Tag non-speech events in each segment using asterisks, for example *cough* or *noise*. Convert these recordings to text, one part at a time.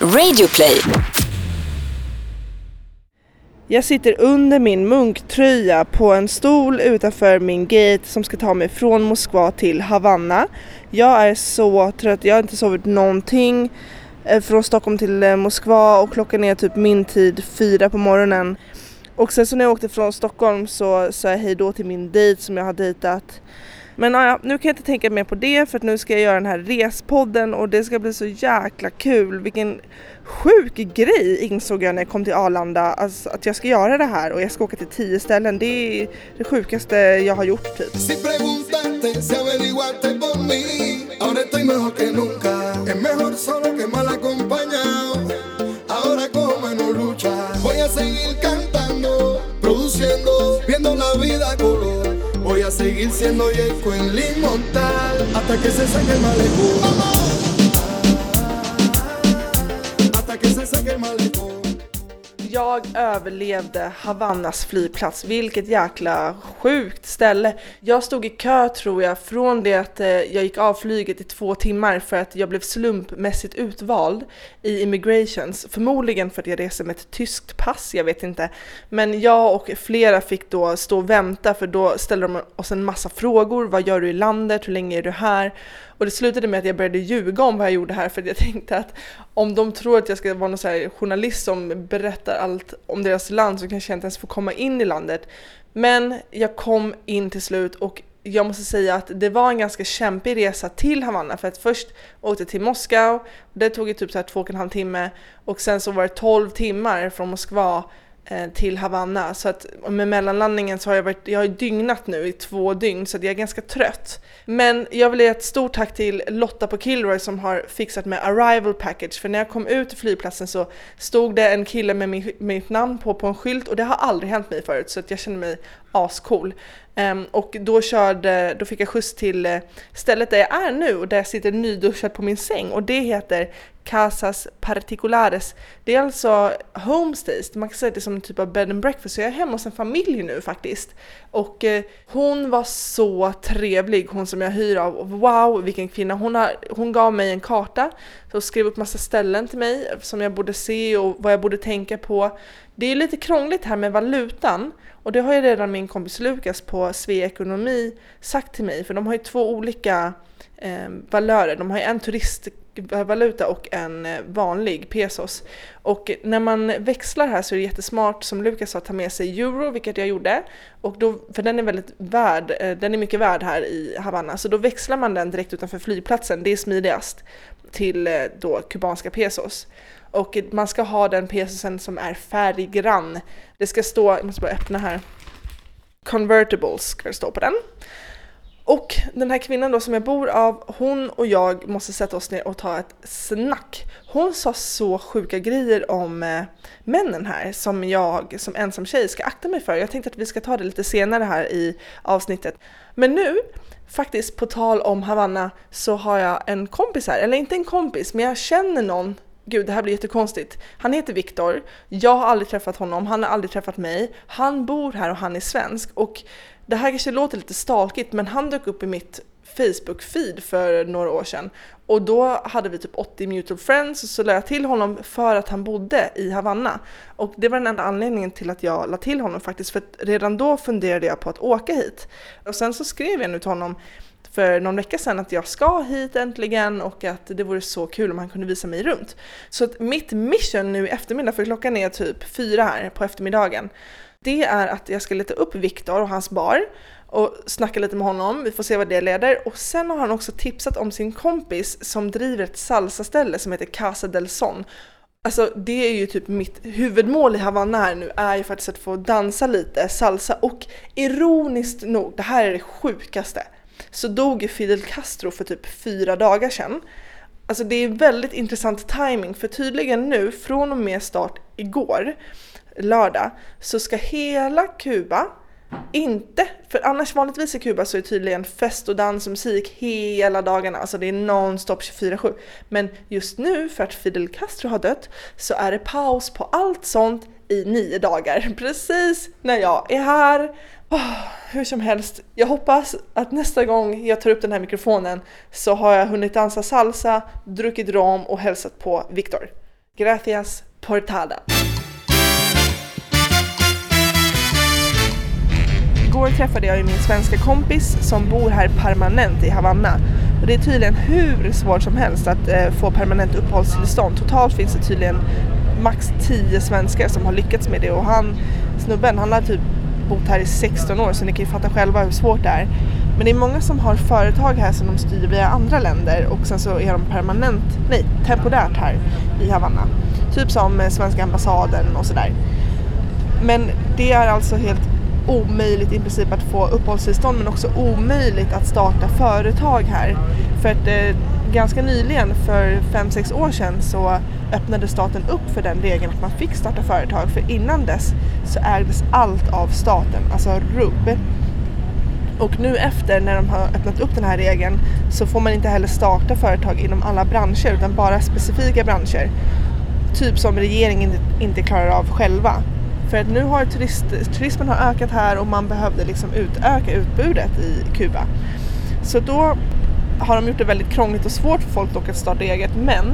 Radioplay. Jag sitter under min munktröja på en stol utanför min gate som ska ta mig från Moskva till Havanna. Jag är så trött, jag har inte sovit någonting eh, från Stockholm till eh, Moskva och klockan är typ min tid, fyra på morgonen. Och sen så när jag åkte från Stockholm så sa jag hejdå till min dejt som jag har dejtat. Men ja, nu kan jag inte tänka mer på det för att nu ska jag göra den här respodden och det ska bli så jäkla kul. Vilken sjuk grej insåg jag när jag kom till Arlanda, alltså att jag ska göra det här och jag ska åka till tio ställen. Det är det sjukaste jag har gjort typ. Voy a seguir cantando, produciendo, viendo la vida color. Voy a seguir siendo Yeco en la inmortal hasta que se saque el malecón. Hasta que se saque el malecón. Alltså, jag överlevde Havannas flygplats, vilket jäkla sjukt ställe. Jag stod i kö tror jag från det att eh, jag gick av flyget i två timmar för att jag blev slumpmässigt utvald i immigrations. Förmodligen för att jag reser med ett tyskt pass, jag vet inte. Men jag och flera fick då stå och vänta för då ställde de oss en massa frågor. Vad gör du i landet? Hur länge är du här? Och det slutade med att jag började ljuga om vad jag gjorde här för att jag tänkte att om de tror att jag ska vara någon så här journalist som berättar allt om deras land så kanske jag inte ens får komma in i landet. Men jag kom in till slut och jag måste säga att det var en ganska kämpig resa till Havanna för att först åkte jag till Moskva, det tog ju typ så här två och en halv timme och sen så var det 12 timmar från Moskva Eh, till Havanna. Så att med mellanlandningen så har jag varit, jag har ju dygnat nu i två dygn så att jag är ganska trött. Men jag vill ge ett stort tack till Lotta på Kilroy som har fixat med arrival package. För när jag kom ut till flygplatsen så stod det en kille med min, mitt namn på, på en skylt och det har aldrig hänt mig förut så att jag känner mig ascool. Um, och då, körde, då fick jag skjuts till eh, stället där jag är nu och där jag sitter nyduschad på min säng och det heter Casas Particulares. Det är alltså homestays, man kan säga att det är som en typ av bed and breakfast. Så jag är hemma hos en familj nu faktiskt. Och eh, hon var så trevlig, hon som jag hyr av. Wow, vilken kvinna! Hon, har, hon gav mig en karta och skrev upp massa ställen till mig som jag borde se och vad jag borde tänka på. Det är lite krångligt här med valutan och det har ju redan min kompis Lukas på Svea Ekonomi sagt till mig för de har ju två olika eh, valörer. De har ju en turistvaluta och en eh, vanlig pesos. Och när man växlar här så är det jättesmart som Lukas sa att ta med sig euro, vilket jag gjorde. Och då, för den är väldigt värd, eh, den är mycket värd här i Havanna. Så då växlar man den direkt utanför flygplatsen, det är smidigast, till eh, då kubanska pesos. Och man ska ha den pesosen som är färggrann. Det ska stå, jag måste bara öppna här, convertibles ska det stå på den. Och den här kvinnan då som jag bor av, hon och jag måste sätta oss ner och ta ett snack. Hon sa så sjuka grejer om eh, männen här som jag som ensam tjej ska akta mig för. Jag tänkte att vi ska ta det lite senare här i avsnittet. Men nu, faktiskt på tal om Havanna, så har jag en kompis här, eller inte en kompis, men jag känner någon Gud, det här blir jättekonstigt. Han heter Viktor. Jag har aldrig träffat honom, han har aldrig träffat mig. Han bor här och han är svensk. Och det här kanske låter lite stalkigt, men han dök upp i mitt Facebook-feed för några år sedan. Och då hade vi typ 80 mutual friends och så lade jag till honom för att han bodde i Havanna. Och det var den enda anledningen till att jag lade till honom faktiskt, för redan då funderade jag på att åka hit. Och sen så skrev jag nu till honom för någon vecka sedan att jag ska hit äntligen och att det vore så kul om han kunde visa mig runt. Så att mitt mission nu i eftermiddag, för klockan är typ fyra här på eftermiddagen, det är att jag ska leta upp Viktor och hans bar och snacka lite med honom, vi får se vad det leder. Och sen har han också tipsat om sin kompis som driver ett salsaställe som heter Casa del Son. Alltså det är ju typ mitt huvudmål i Havanna här nu är ju faktiskt att få dansa lite salsa och ironiskt nog, det här är det sjukaste så dog Fidel Castro för typ fyra dagar sedan. Alltså det är väldigt intressant timing för tydligen nu från och med start igår, lördag, så ska hela Kuba inte, för annars vanligtvis i Kuba så är det tydligen fest och dans och musik hela dagarna, alltså det är nonstop 24-7. Men just nu, för att Fidel Castro har dött, så är det paus på allt sånt i nio dagar. *laughs* Precis när jag är här Oh, hur som helst, jag hoppas att nästa gång jag tar upp den här mikrofonen så har jag hunnit dansa salsa, druckit rom och hälsat på Viktor. Gracias portada. Igår träffade jag ju min svenska kompis som bor här permanent i Havanna. Och det är tydligen hur svårt som helst att eh, få permanent uppehållstillstånd. Totalt finns det tydligen max 10 svenskar som har lyckats med det och han, snubben, han har typ bott här i 16 år så ni kan ju fatta själva hur svårt det är. Men det är många som har företag här som de styr via andra länder och sen så är de permanent, nej temporärt här i Havanna. Typ som eh, svenska ambassaden och sådär. Men det är alltså helt omöjligt i princip att få uppehållstillstånd men också omöjligt att starta företag här. För att eh, ganska nyligen, för 5-6 år sedan, så öppnade staten upp för den regeln att man fick starta företag. För innan dess så ägdes allt av staten, alltså rubb. Och nu efter när de har öppnat upp den här regeln så får man inte heller starta företag inom alla branscher utan bara specifika branscher. Typ som regeringen inte klarar av själva. För att nu har turist, turismen har ökat här och man behövde liksom utöka utbudet i Kuba. Så då har de gjort det väldigt krångligt och svårt för folk att starta eget men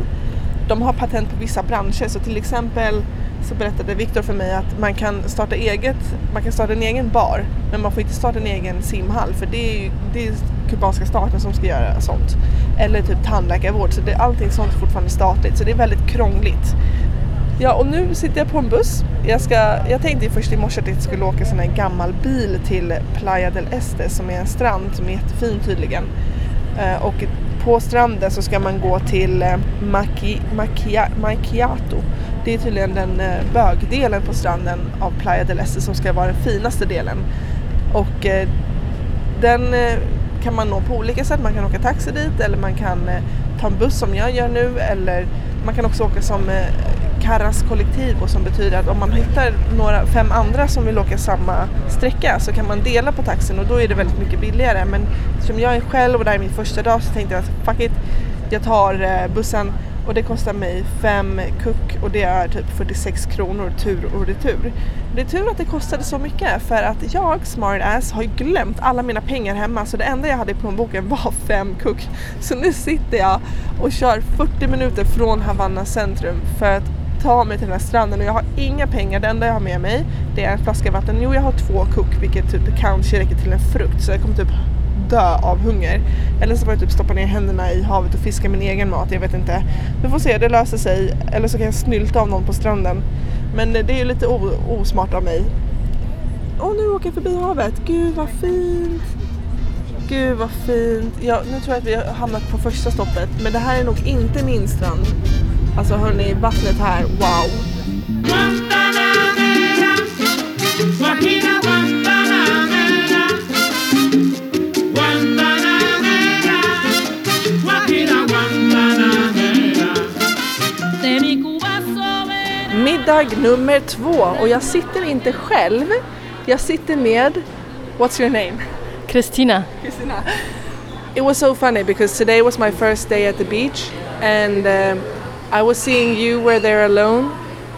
de har patent på vissa branscher så till exempel så berättade Viktor för mig att man kan starta eget, man kan starta en egen bar men man får inte starta en egen simhall för det är ju det är kubanska staten som ska göra sånt. Eller typ tandläkarvård så det, allting sånt är fortfarande statligt så det är väldigt krångligt. Ja och nu sitter jag på en buss. Jag, ska, jag tänkte först i morse att jag skulle åka sån här gammal bil till Playa del Este som är en strand som är jättefin tydligen. Eh, och på stranden så ska man gå till eh, Maki, Makia, Makiato. Det är tydligen den eh, bögdelen på stranden av Playa del Este som ska vara den finaste delen. Och eh, den eh, kan man nå på olika sätt. Man kan åka taxi dit eller man kan eh, ta en buss som jag gör nu eller man kan också åka som Karras kollektiv som betyder att om man hittar några, fem andra som vill åka samma sträcka så kan man dela på taxin och då är det väldigt mycket billigare. Men som jag är själv och det här är min första dag så tänkte jag att fuck it, jag tar eh, bussen och det kostar mig fem kuck och det är typ 46 kronor tur och retur. Det är tur att det kostade så mycket för att jag, smart ass, har glömt alla mina pengar hemma så det enda jag hade i plånboken *laughs* var fem kuck. Så nu sitter jag och kör 40 minuter från Havanna centrum för att ta mig till den här stranden och jag har inga pengar. Det enda jag har med mig det är en flaska vatten. Jo, jag har två kuck vilket typ kanske räcker till en frukt så jag kommer typ dö av hunger. Eller så får jag typ stoppa ner händerna i havet och fiska min egen mat. Jag vet inte. Vi får se, det löser sig. Eller så kan jag snylta av någon på stranden. Men det är ju lite osmart av mig. Och nu åker jag förbi havet. Gud vad fint! Gud vad fint. Ja, nu tror jag att vi har hamnat på första stoppet. Men det här är nog inte min strand. Alltså hörni, vattnet här, wow! Middag nummer två och jag sitter inte själv. Jag sitter med, what's your name? Kristina. Kristina. It was so funny because today was my first day at the beach and uh, I was seeing you were there alone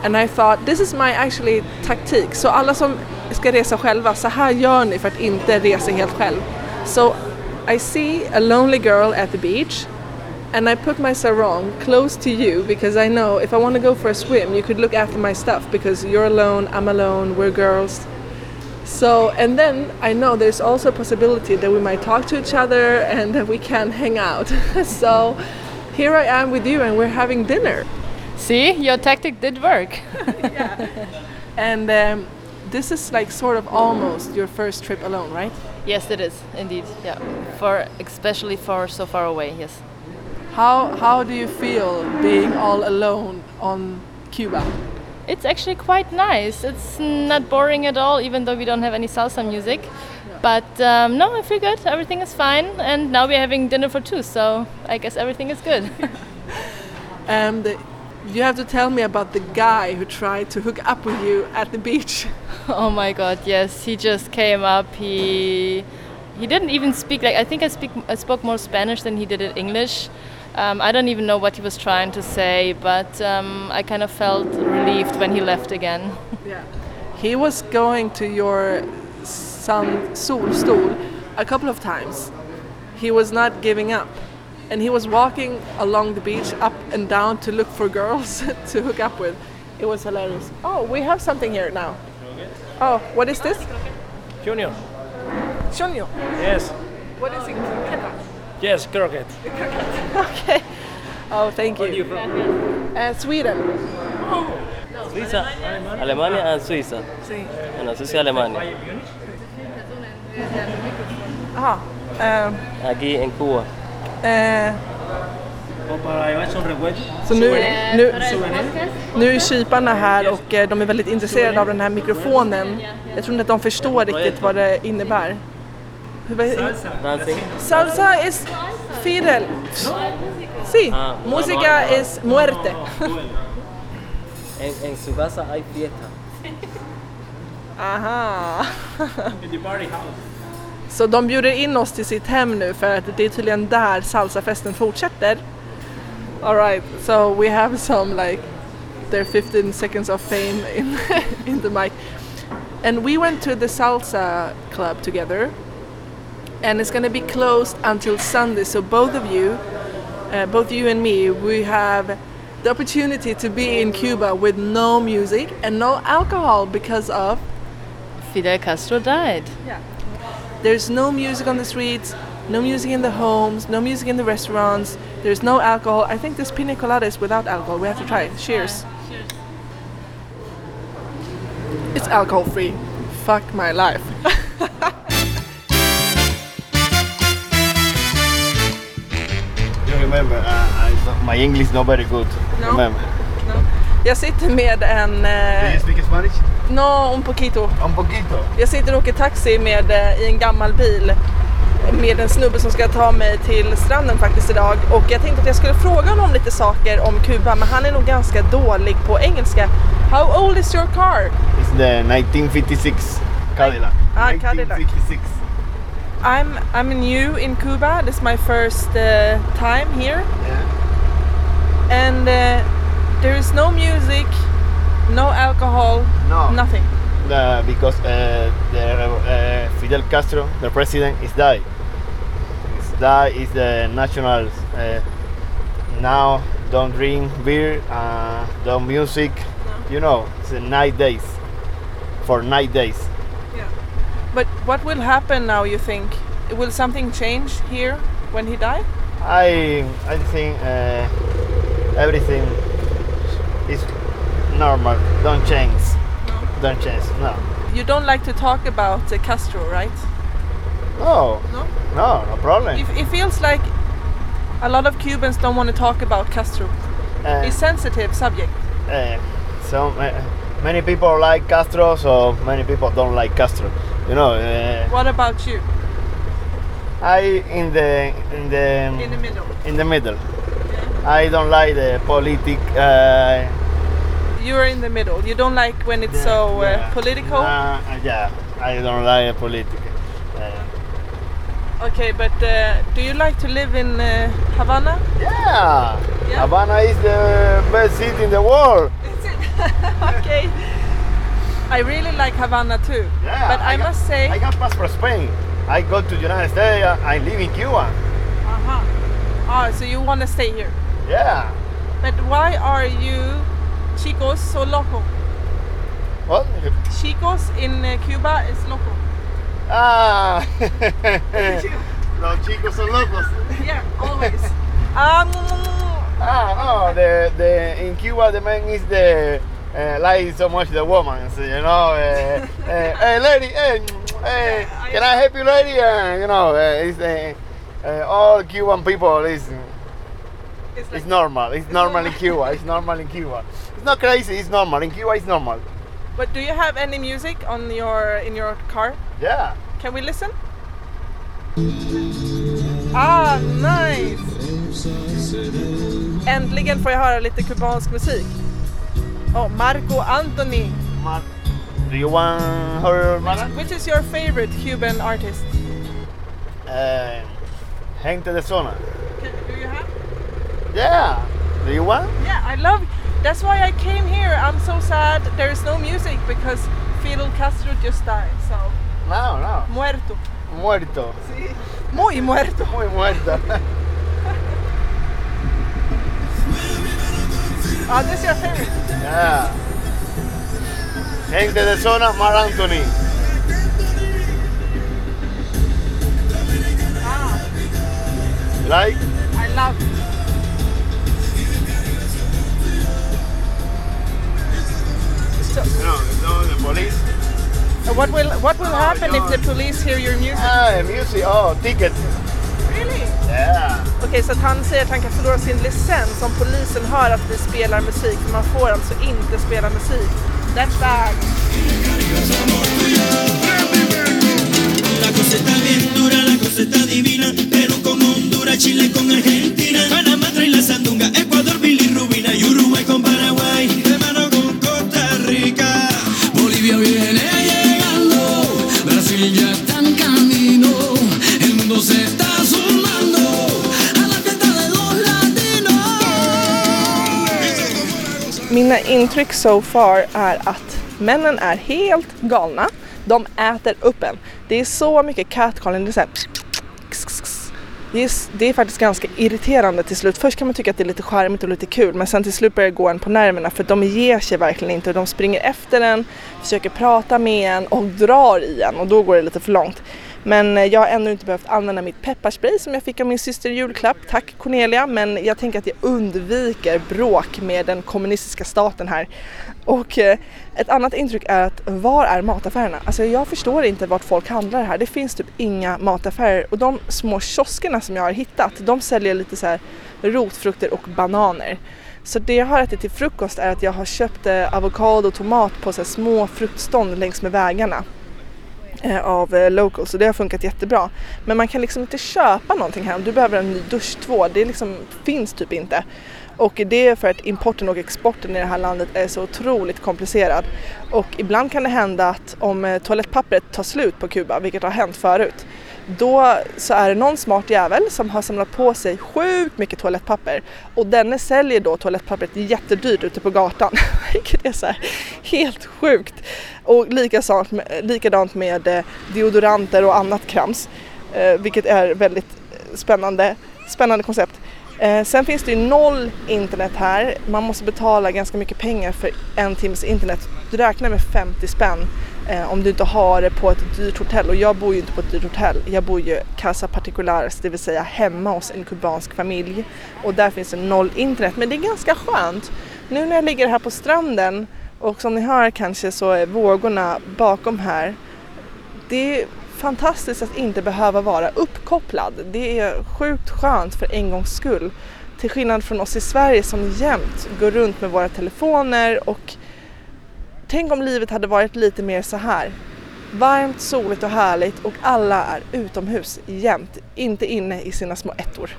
and I thought this is my actually taktik. Så alla som ska resa själva, så här gör ni för att inte resa helt själv. So I see a lonely girl at the beach and I put my sarong close to you because I know if I want to go for a swim you could look after my stuff because you're alone, I'm alone, we're girls. So, and then I know there's also a possibility that we might talk to each other and that we can hang out. *laughs* so, here I am with you and we're having dinner. See, your tactic did work. *laughs* yeah. And um, this is like sort of almost your first trip alone, right? Yes, it is indeed. Yeah, for especially for so far away. Yes. How how do you feel being all alone on Cuba? It's actually quite nice. It's not boring at all, even though we don't have any salsa music. But um, no, I feel good. Everything is fine, and now we're having dinner for two, so I guess everything is good. *laughs* and you have to tell me about the guy who tried to hook up with you at the beach. *laughs* oh my God! Yes, he just came up. He he didn't even speak like I think I speak I spoke more Spanish than he did in English. Um, I don't even know what he was trying to say, but um, I kind of felt relieved when he left again. *laughs* yeah, he was going to your sun solstol a couple of times. He was not giving up. and he was walking along the beach up and down to look for girls *laughs* to hook up with. It was hilarious. Oh, we have something here now. Oh, what is this? Junior. Junior? Yes. What is it? Yes, croquet. *laughs* Okay. Oh, thank Where are you you. from? Uh, Sweden. Suiza, Alemania and Suiza. Sí. Bueno, Suiza y Alemania. Aha. Eh, Aquí en Cuba. eh, så nu, nu, nu är kyparna här och eh, de är väldigt intresserade av den här mikrofonen. Jag tror inte att de förstår riktigt vad det innebär. Salsa is Fidel. Sí, música es muerte. *laughs* En, en su casa hay fiesta. *laughs* Aha. In the party house. Så de bjuder in oss till sitt hem nu för att det är tydligen där salsafesten fortsätter. Alright, so we have some like their 15 seconds of fame in, *laughs* in the mic. And we went to the salsa club together and it's gonna be closed until Sunday. So both of you, uh, both you and me, we have the opportunity to be in Cuba with no music and no alcohol because of Fidel Castro died. There's no music on the streets, no music in the homes, no music in the restaurants. There's no alcohol. I think this pina colada is without alcohol. We have to try it. Cheers. Cheers. It's alcohol free. Fuck my life. *laughs* You remember, uh, I, my English is not very good. No. Remember. Jag sitter med en... Do Eh, you speak Spanish? No, un poquito. Un poquito. Jag sitter och åker taxi med, eh, i en gammal bil med en snubbe som ska ta mig till stranden faktiskt idag och jag tänkte att jag skulle fråga honom lite saker om Kuba men han är nog ganska dålig på engelska. How old is your car? It's the 1956 Cadillac. Ah, Cadillac. 1956. I'm I'm new in Cuba. This is my first uh, time here, Yeah. and uh, there is no music, no alcohol, No. nothing. Because uh, the, uh, Fidel Castro, the president, is died. Is died is the national. Uh, now don't drink beer, uh, don't music. You know, it's night days. For night days. Yeah. But what will happen now? You think will something change here when he died? I I think uh, everything is normal. Don't change. Don't change. No. You don't like to talk about uh, Castro, right? No. No? No. No problem. It, it feels like a lot of Cubans don't want to talk about Castro. Uh, It's sensitive subject. uh, so uh, many people like Castro, so many people don't like Castro. You know. Uh, What about you? I in the in the In the middle. in the middle. I don't like the politic. Uh, You're in the middle. You don't like when it's so uh, yeah. political. Uh, yeah. I don't like political. Uh, Okay, but uh, do you like to live in uh, Havana? Yeah. Yeah? Havana is the best city in the world. *laughs* okay. I really like Havana too. Yeah. but I, got- must say, I got passport Spain. I go to the United States. I live in Cuba. uh-huh. Ah, so you want to stay here. Yeah. But why are you chicos so loco? What? Chicos in uh, Cuba is loco. Ah. *laughs* Los chicos son locos. Yeah, always. um, Ah, no. The the in Cuba the man is the uh, like so much the woman. so, you know. Uh, *laughs* hey lady. Hey. Hey. Can I help you, lady? Uh, you know. Uh, it's all Cuban people is. it's like, It's normal. It's normal in Cuba. It's normal in Cuba. *laughs* It's not crazy. It's normal in Cuba. It's normal. but do you have any music on your in your car? Yeah. Can we listen? Ah, nice! Äntligen får jag höra lite kubansk musik. Oh, Marco Anthony. Ma- Do you want her, Mara? Which is your favorite Cuban artist? Uh, gente de zona. Do you have? Yeah. Do you want? Yeah, I love. That's why I came here. I'm so sad there is no music because Fidel Castro just died. So. No, no. Muerto. Muerto. Sí. Muy muerto. Muy muerto. oh, *laughs* this is your favorite. Yeah. Gente de zona, Mar Anthony. Ah. Like? I love the police. What will what will happen if the police hear your music? Ah, music. Oh, ticket. Really? Yeah. Okej, så att han säger att han kan förlora sin licens om polisen hör att vi spelar musik. För man får alltså inte spela musik. That's bad. La cosa está bien dura, la cosa está divina. Perú con Honduras, Chile con Argentina. Panamá trae la sandunga, Ecuador, bilirrubina. Y Uruguay intryck so far är att männen är helt galna. De äter upp en. Det är så mycket catcalling. Det är, så här, det, är, det är faktiskt ganska irriterande till slut. Först kan man tycka att det är lite charmigt och lite kul men sen till slut börjar det gå en på nerverna för de ger sig verkligen inte. De springer efter en, försöker prata med en och drar i en och då går det lite för långt. Men eh, jag har ännu inte behövt använda mitt pepparspray som jag fick av min syster i julklapp. Tack Cornelia, men jag tänker att jag undviker bråk med den kommunistiska staten här. Och eh, ett annat intryck är att var är mataffärerna? Alltså jag förstår inte vart folk handlar här. Det finns typ inga mataffärer och de små kioskerna som jag har hittat, de säljer lite så här rotfrukter och bananer. Så det jag har ätit till frukost är att jag har köpt eh, avokado och tomat på så här små fruktstånd längs med vägarna Eh, av eh, Local så det har funkat jättebra. Men man kan liksom inte köpa någonting här om du behöver en ny duschtvål. Det liksom finns typ inte. Och det är för att importen och exporten i det här landet är så otroligt komplicerad. Och ibland kan det hända att om eh, toalettpappret tar slut på Kuba, vilket har hänt förut, då så är det någon smart jävel som har samlat på sig sjukt mycket toalettpapper och denne säljer då toalettpappret jättedyrt ute på gatan. *laughs* Vilket är så här helt sjukt. Och likadant med, likadant med eh, deodoranter och annat krams. Eh, vilket är väldigt spännande, spännande koncept. Eh, sen finns det ju noll internet här. Man måste betala ganska mycket pengar för en timmes internet. Du räknar med 50 spänn eh, om du inte har det på ett dyrt hotell. Och jag bor ju inte på ett dyrt hotell. Jag bor ju casa particulares, det vill säga hemma hos en kubansk familj. Och där finns det noll internet. Men det är ganska skönt. Nu när jag ligger här på stranden och som ni hör kanske så är vågorna bakom här. Det är fantastiskt att inte behöva vara uppkopplad. Det är sjukt skönt för en gångs skull. Till skillnad från oss i Sverige som jämt går runt med våra telefoner och tänk om livet hade varit lite mer så här. Varmt, soligt och härligt och alla är utomhus jämt, inte inne i sina små ettor.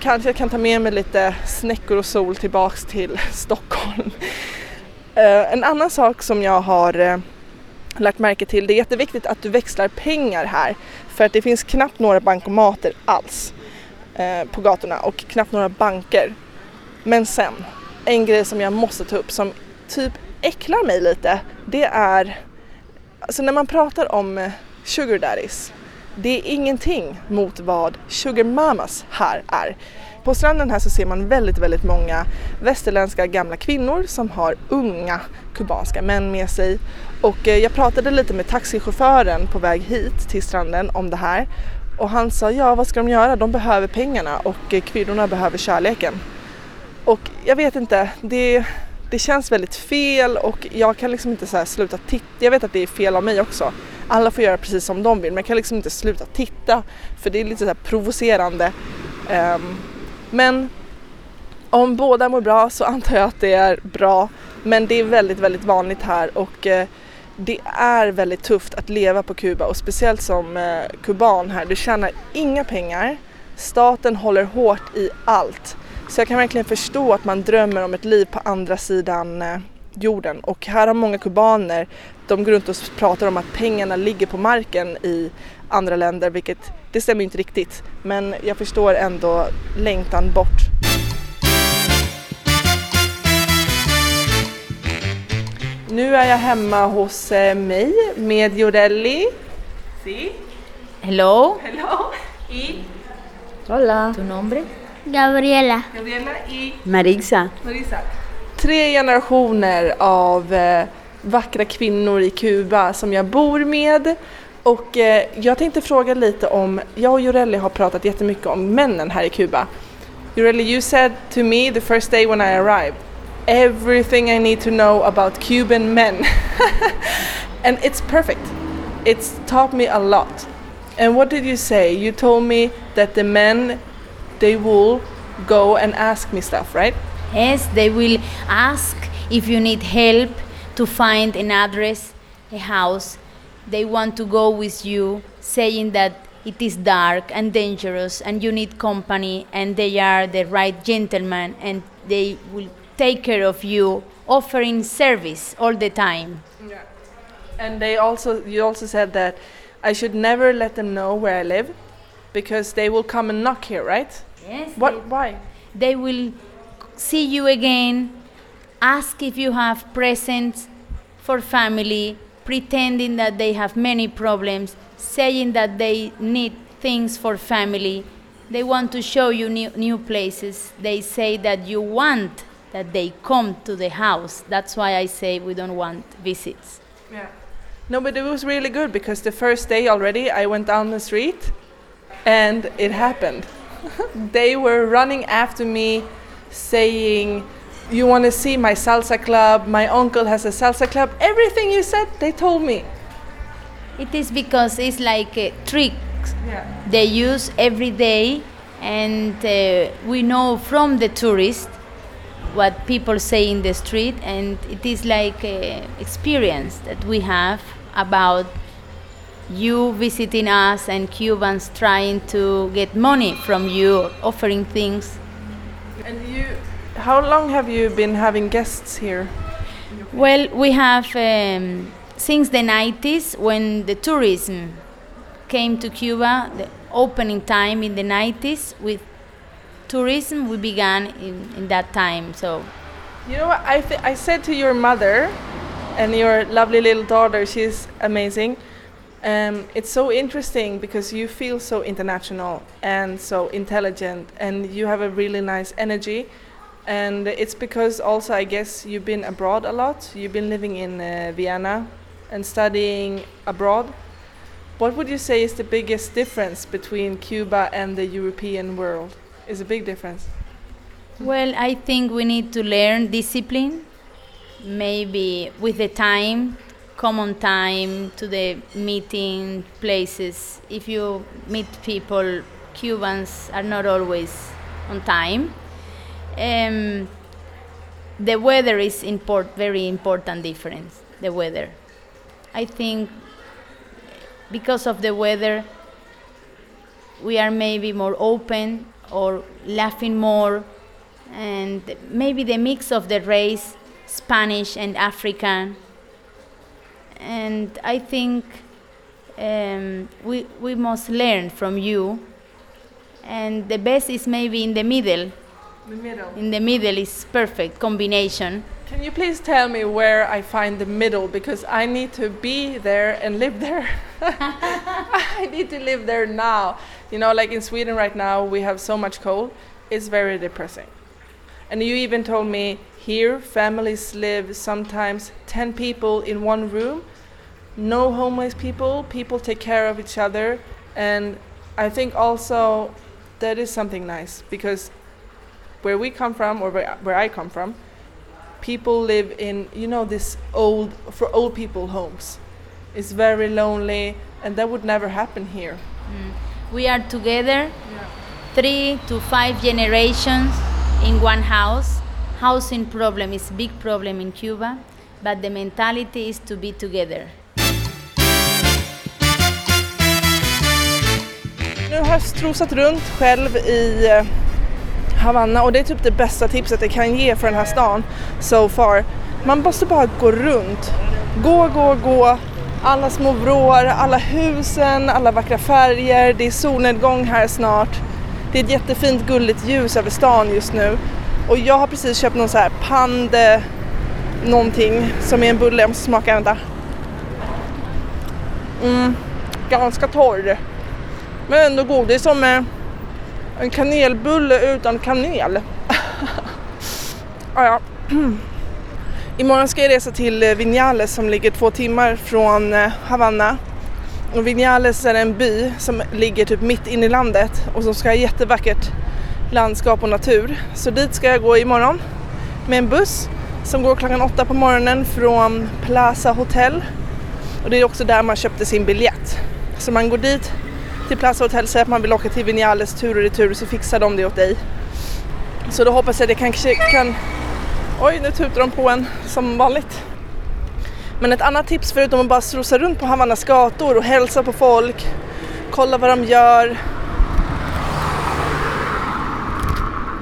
Kanske jag kan ta med mig lite snäckor och sol tillbaks till *laughs* Stockholm. Eh, en annan sak som jag har eh, lagt märke till. Det är jätteviktigt att du växlar pengar här för att det finns knappt några bankomater alls eh, på gatorna och knappt några banker. Men sen, en grej som jag måste ta upp som typ äcklar mig lite, det är alltså när man pratar om eh, sugar daddies, det är ingenting mot vad sugar mamas här är. På stranden här så ser man väldigt, väldigt många västerländska gamla kvinnor som har unga kubanska män med sig. Och eh, jag pratade lite med taxichauffören på väg hit till stranden om det här. Och han sa, ja vad ska de göra? De behöver pengarna och eh, kvinnorna behöver kärleken. Och jag vet inte, det, det känns väldigt fel och jag kan liksom inte så här sluta titta. Jag vet att det är fel av mig också. Alla får göra precis som de vill men jag kan liksom inte sluta titta för det är lite så här provocerande. Um, men om båda mår bra så antar jag att det är bra. Men det är väldigt, väldigt vanligt här och uh, det är väldigt tufft att leva på Kuba och speciellt som uh, kuban här. Du tjänar inga pengar. Staten håller hårt i allt. Så jag kan verkligen förstå att man drömmer om ett liv på andra sidan eh, jorden. Och här har många kubaner, de går runt och pratar om att pengarna ligger på marken i andra länder, vilket det stämmer inte riktigt. Men jag förstår ändå längtan bort. Nu är jag hemma hos eh, mig med Jorelli. Si. Hello. Hello. Y Hola. ¿Tu nombre? Gabriela. Gabriela y Marisa. Marisa. tre generationer av eh, vackra kvinnor i Kuba som jag bor med. Och eh, jag tänkte fråga lite om, jag och Jorelli har pratat jättemycket om männen här i Kuba. Jorelli, you said to me the first day when I arrived, everything I need to know about Cuban men. *laughs* and it's perfect. It's taught me a lot. And what did you say? You told me that the men, they will go and ask me stuff, right? Yes, they will ask if you need help to find an address, a house. They want to go with you, saying that it is dark and dangerous and you need company, and they are the right gentlemen and they will take care of you, offering service all the time. Yeah. And they also, you also said that I should never let them know where I live because they will come and knock here, right? Yes. What? Why? They will see you again, ask if you have presents for family, pretending that they have many problems, saying that they need things for family. They want to show you new, new places. They say that you want that they come to the house. That's why I say we don't want visits. Yeah. No, but it was really good because the first day already I went down the street and it happened. *laughs* they were running after me saying, You want to see my salsa club? My uncle has a salsa club. Everything you said, they told me. It is because it's like a trick Yeah. they use every day, and uh, we know from the tourists what people say in the street, and it is like a experience that we have about you visiting us and Cubans trying to get money from you, offering things. And you, how long have you been having guests here? Well, we have um, since the 90s when the tourism came to Cuba, the opening time in the 90s with tourism, we began in, in that time. So You know what? I, th- I said to your mother and your lovely little daughter, she's amazing. Um, it's so interesting because you feel so international and so intelligent, and you have a really nice energy. And it's because also, I guess, you've been abroad a lot. You've been living in uh, Vienna and studying abroad. What would you say is the biggest difference between Cuba and the European world? Is a big difference. Well, I think we need to learn discipline. Maybe with the time, come on time to the meeting places. If you meet people, Cubans are not always on time. Um, the weather is import, very important difference. The weather, I think, because of the weather, we are maybe more open or laughing more and maybe the mix of the race spanish and african and i think um, we, we must learn from you and the best is maybe in the middle The middle. in the middle is perfect combination Can you please tell me where I find the middle because I need to be there and live there. *laughs* I need to live there now. You know, like in Sweden right now, we have so much cold. It's very depressing. And you even told me here families live sometimes 10 people in one room. No homeless people, people take care of each other. And I think also that is something nice because where we come from or where, where I come from, people live in you know this old for old people homes. It's very lonely and that would never happen here. Mm. We are together three to five generations in one house. Housing problem is big problem in cuba but the mentality is to be together nu har jag strosat runt själv i eh, Havanna och det är typ det bästa tipset jag kan ge för den här stan so far. Man måste bara gå runt. Gå, gå, gå. Alla små vrår, alla husen, alla vackra färger. Det är solnedgång här snart. Det är ett jättefint gulligt ljus över stan just nu. Och jag har precis köpt någon så här pande någonting som är en bulle. Jag måste smaka, vänta. Mm, ganska torr. Men ändå god. Det är som en kanelbulle utan kanel. ah, ja. Imorgon ska jag resa till eh, Vinales som ligger två timmar från eh, Havanna. Och Vinales är en by som ligger typ mitt inne i landet och som ska ha jättevackert landskap och natur. Så dit ska jag gå imorgon med en buss som går klockan åtta på morgonen från Plaza Hotel. Och det är också där man köpte sin biljett. Så man går dit till Plaza Hotel, säger att man vill åka till Vinales tur och retur så fixar de det åt dig. Så då hoppas jag det kanske kan... Oj, nu tutar de på en som vanligt. Men ett annat tips förutom att bara strosa runt på Havannas gator och hälsa på folk, kolla vad de gör.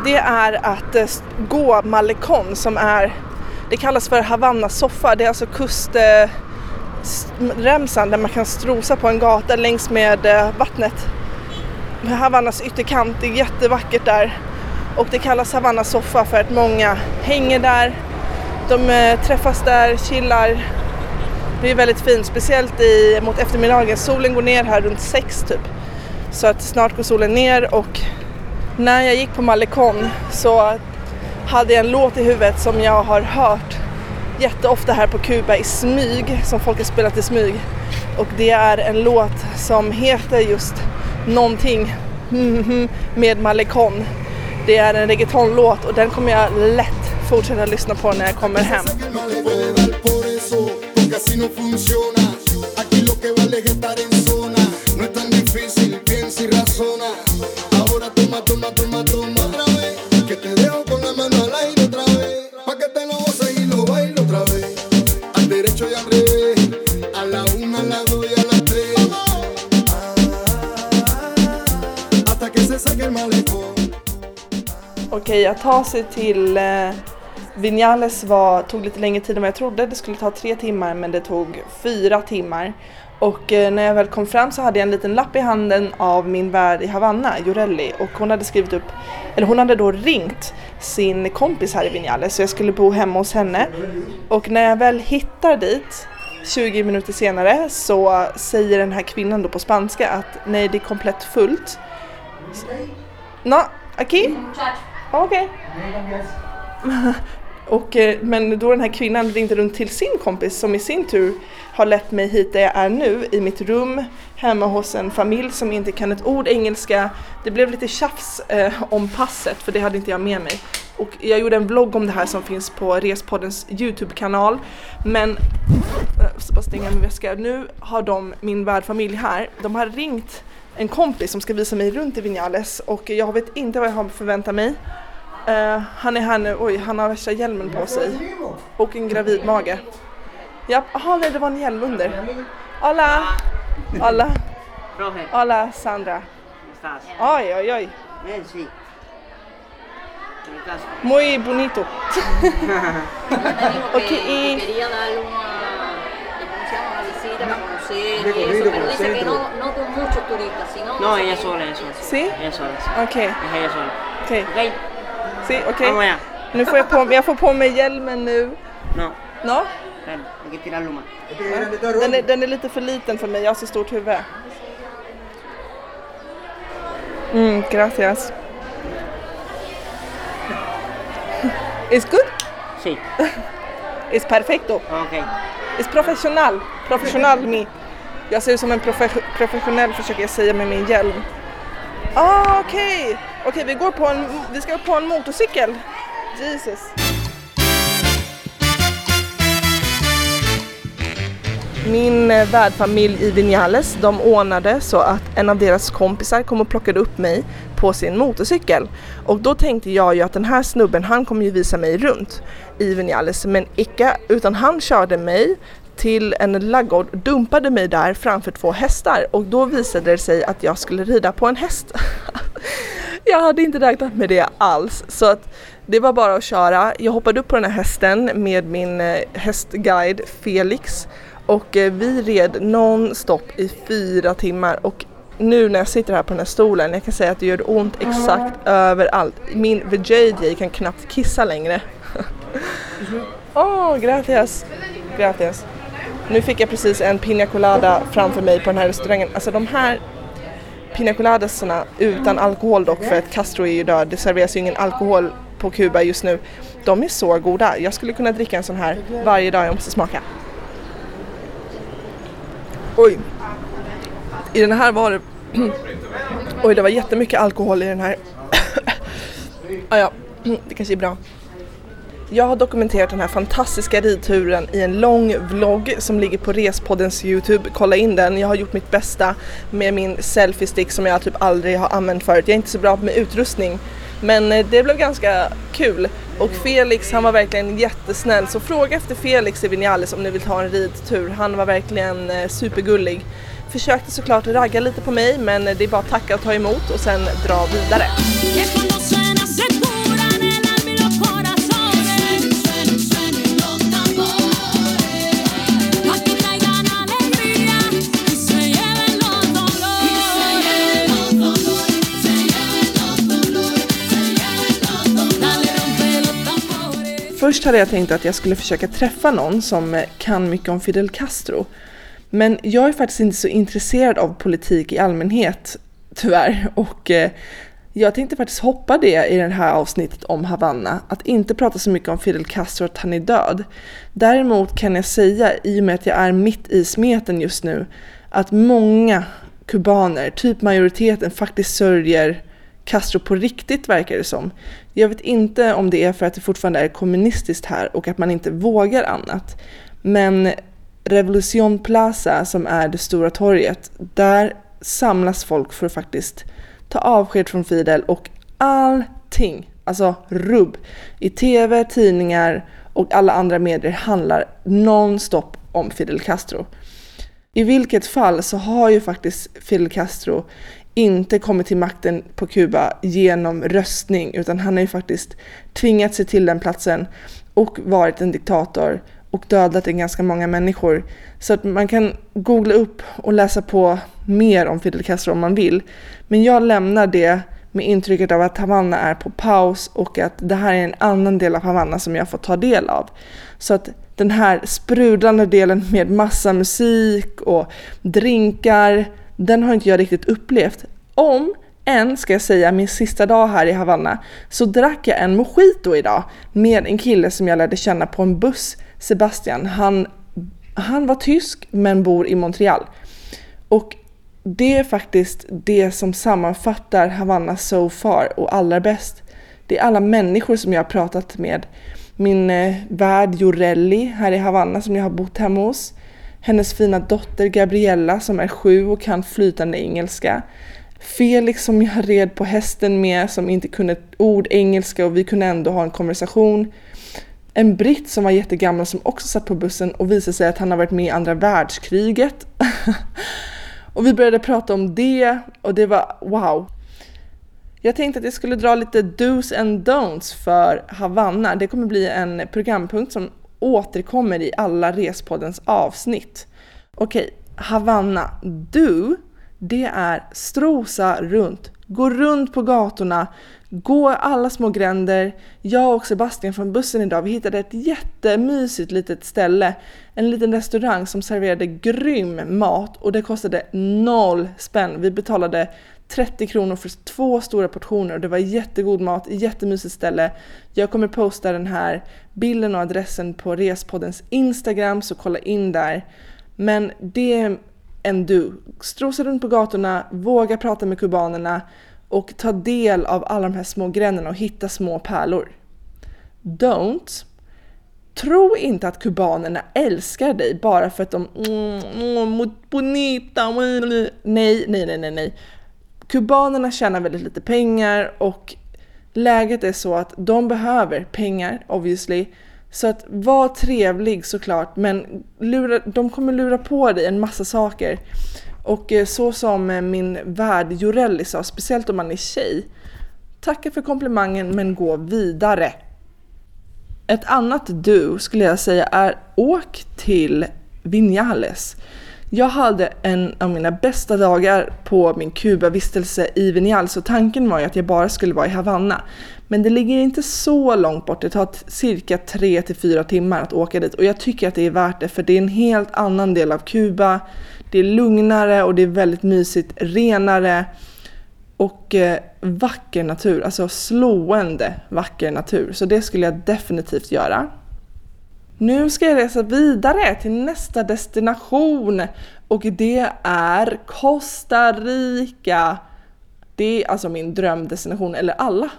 Det är att eh, gå Malecon som är, det kallas för Havannas soffa. Det är alltså kust... Eh, remsan där man kan strosa på en gata längs med eh, vattnet. Havannas ytterkant, det är jättevackert där. Och det kallas Havannas soffa för att många hänger där, de eh, träffas där, chillar. Det är väldigt fint, speciellt i, mot eftermiddagen. Solen går ner här runt sex typ. Så att snart går solen ner och när jag gick på Malecon så hade jag en låt i huvudet som jag har hört jätteofta här på Kuba i smyg, som folk har spelat i smyg. Och det är en låt som heter just någonting *laughs* med Malecon. Det är en reggaetonlåt och den kommer jag lätt fortsätta lyssna på när jag kommer hem. Okej, att ta sig till eh, Vinales var, tog lite längre tid än vad jag trodde. Det skulle ta tre timmar men det tog fyra timmar. Och eh, när jag väl kom fram så hade jag en liten lapp i handen av min värd i Havanna, Jorelli. Och hon hade skrivit upp, eller hon hade då ringt sin kompis här i Vinales så jag skulle bo hemma hos henne. Och när jag väl hittar dit 20 minuter senare så säger den här kvinnan då på spanska att nej det är komplett fullt. No, aquí? Okej. *laughs* Och, eh, men då den här kvinnan ringde runt till sin kompis som i sin tur har lett mig hit där jag är nu i mitt rum hemma hos en familj som inte kan ett ord engelska. Det blev lite tjafs eh, om passet för det hade inte jag med mig. Och jag gjorde en vlogg om det här som finns på Respoddens Youtube-kanal. Men, eh, jag ska bara stänga min väska. Nu har de, min värdfamilj här, de har ringt en kompis som ska visa mig runt i Vinales och jag vet inte vad jag har förväntat mig. Uh, han är här nu, oj han har värsta hjälmen på sig. Och en gravid mage. Japp, jaha nej det var en hjälm under. Hola! Hola! Hola Sandra. Oj oj oj. Muy bonito. *laughs* okay y eso, pero dice que no, no con muchos turistas, sino... No, ella sola, ella sola. ¿Sí? Ella sola, sí. Okej, Es ella sola. okej. ¿Ok? Sí, okej. Vamos allá. Nu får jag på jag får på mig hjälmen nu. No, No? más. Den är, den är lite för liten för mig, jag har så stort huvud. Mm, gracias. *laughs* It's good? Sí, *laughs* It's perfecto. ok. It's professional. Professional me. Jag ser ut som en profe- professionell försöker jag säga med min hjälm. Ah, okej. Okej, vi går på en, vi ska på en motorcykel. Jesus. Min eh, värdfamilj i Vinales, de ordnade så att en av deras kompisar kom och plockade upp mig på sin motorcykel. Och då tänkte jag ju att den här snubben, han kommer ju visa mig runt i Vinales, men icke, utan han körde mig till en laggård, dumpade mig där framför två hästar och då visade det sig att jag skulle rida på en häst. *laughs* jag hade inte räknat med det alls så att det var bara att köra. Jag hoppade upp på den här hästen med min eh, hästguide Felix och eh, vi red non-stop i fyra timmar och nu när jag sitter här på den här stolen, jag kan säga att det gör ont exakt överallt. Min VJJ kan knappt kissa längre. *laughs* Åh, oh, gracias! Gracias! Nu fick jag precis en pina colada framför mig på den här restaurangen. Alltså de här pina coladasarna utan alkohol dock för att Castro är ju död. Det serveras ju ingen alkohol på Kuba just nu. De är så goda. Jag skulle kunna dricka en sån här varje dag. Jag måste smaka. Oj. I den här var det... *clears throat* Oj, det var jättemycket alkohol i den här. *coughs* ah, ja, mm, det kanske är bra. Jag har dokumenterat den här fantastiska ridturen i en lång vlogg som ligger på Respoddens Youtube. Kolla in den. Jag har gjort mitt bästa med min selfie-stick som jag typ aldrig har använt förut. Jag är inte så bra med utrustning. Men eh, det blev ganska kul. Och Felix han var verkligen jättesnäll så fråga efter Felix i Vinales om ni vill ta en ridtur. Han var verkligen eh, supergullig. Försökte såklart ragga lite på mig men eh, det är bara att tacka och ta emot och sen dra vidare. Först hade jag tänkt att jag skulle försöka träffa någon som eh, kan mycket om Fidel Castro. Men jag är faktiskt inte så intresserad av politik i allmänhet, tyvärr. Och eh, jag tänkte faktiskt hoppa det i det här avsnittet om Havanna, att inte prata så mycket om Fidel Castro att han är död. Däremot kan jag säga, i och med att jag är mitt i smeten just nu, att många kubaner, typ majoriteten, faktiskt sörjer Castro på riktigt verkar det som. Jag vet inte om det är för att det fortfarande är kommunistiskt här och att man inte vågar annat. Men Revolution Plaza som är det stora torget, där samlas folk för att faktiskt ta avsked från Fidel och allting, alltså rubb, i tv, tidningar och alla andra medier handlar nonstop om Fidel Castro. I vilket fall så har ju faktiskt Fidel Castro inte kommit till makten på Kuba genom röstning utan han har ju faktiskt tvingat sig till den platsen och varit en diktator och dödat en ganska många människor. Så att man kan googla upp och läsa på mer om Fidel Castro om man vill. Men jag lämnar det med intrycket av att Havanna är på paus och att det här är en annan del av Havanna som jag får ta del av. Så att den här sprudlande delen med massa musik och drinkar, den har inte jag riktigt upplevt. Om än, ska jag säga, min sista dag här i Havanna, så drack jag en mojito idag med en kille som jag lärde känna på en buss, Sebastian. Han, han var tysk men bor i Montreal. Och det är faktiskt det som sammanfattar Havanna so far och allra bäst. Det är alla människor som jag har pratat med. Min eh, värd Jorelli här i Havanna som jag har bott hemma hos hennes fina dotter Gabriella som är sju och kan flytande engelska. Felix som jag red på hästen med som inte kunde ett ord engelska och vi kunde ändå ha en konversation. En britt som var jättegammal som också satt på bussen och visade sig att han har varit med i andra världskriget. *laughs* och vi började prata om det och det var wow. Jag tänkte att jag skulle dra lite dos and don'ts för Havanna. Det kommer bli en programpunkt som återkommer i alla Respoddens avsnitt. Okej, Havanna. Du, det är strosa runt. Gå runt på gatorna, gå alla små gränder. Jag och Sebastian från bussen idag, vi hittade ett jättemysigt litet ställe. En liten restaurang som serverade grym mat och det kostade noll spänn. Vi betalade 30 kronor för två stora portioner och det var jättegod mat, jättemysigt ställe. Jag kommer posta den här bilden och adressen på Respoddens Instagram så kolla in där. Men det är en du. Strosa runt på gatorna, våga prata med kubanerna och ta del av alla de här små gränderna och hitta små pärlor. Don't Tro inte att kubanerna älskar dig bara för att de mm, mm bonita, mm, mm. nej, nej, nej, nej, nej. Kubanerna tjänar väldigt lite pengar och läget är så att de behöver pengar obviously. Så att var trevlig såklart men lura, de kommer lura på dig en massa saker. Och eh, så som eh, min värd Jorelli sa, speciellt om man är tjej. Tacka för komplimangen men gå vidare. Ett annat du skulle jag säga är åk till Vinales. Jag hade en av mina bästa dagar på min Kuba-vistelse i Vinyal så tanken var ju att jag bara skulle vara i Havanna. Men det ligger inte så långt bort, det tar cirka 3 4 timmar att åka dit och jag tycker att det är värt det för det är en helt annan del av Kuba. Det är lugnare och det är väldigt mysigt, renare och eh, vacker natur, alltså slående vacker natur. Så det skulle jag definitivt göra. Nu ska jag resa vidare till nästa destination och det är Costa Rica. Det är alltså min drömdestination, eller alla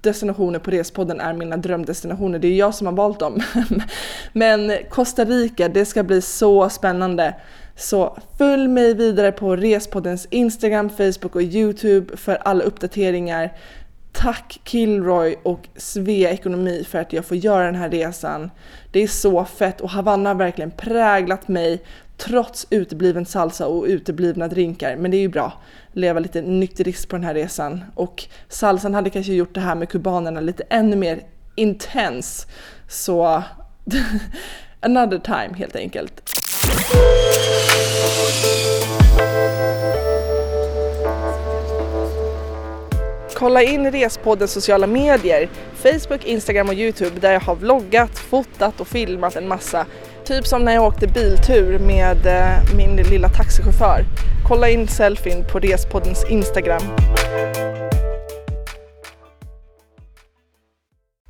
destinationer på Respodden är mina drömdestinationer. Det är jag som har valt dem. *laughs* Men Costa Rica, det ska bli så spännande. Så följ mig vidare på Respoddens Instagram, Facebook och Youtube för alla uppdateringar. Tack Kilroy och Svea Ekonomi för att jag får göra den här resan. Det är så fett och Havanna har verkligen präglat mig trots utebliven salsa och uteblivna drinkar. Men det är ju bra. Leva lite nykterist på den här resan. Och salsan hade kanske gjort det här med kubanerna lite ännu mer intens. Så *laughs* another time helt enkelt. Kolla in Respoddens sociala medier, Facebook, Instagram och Youtube där jag har vloggat, fotat och filmat en massa. Typ som när jag åkte biltur med eh, min lilla taxichaufför. Kolla in selfien på Respoddens Instagram.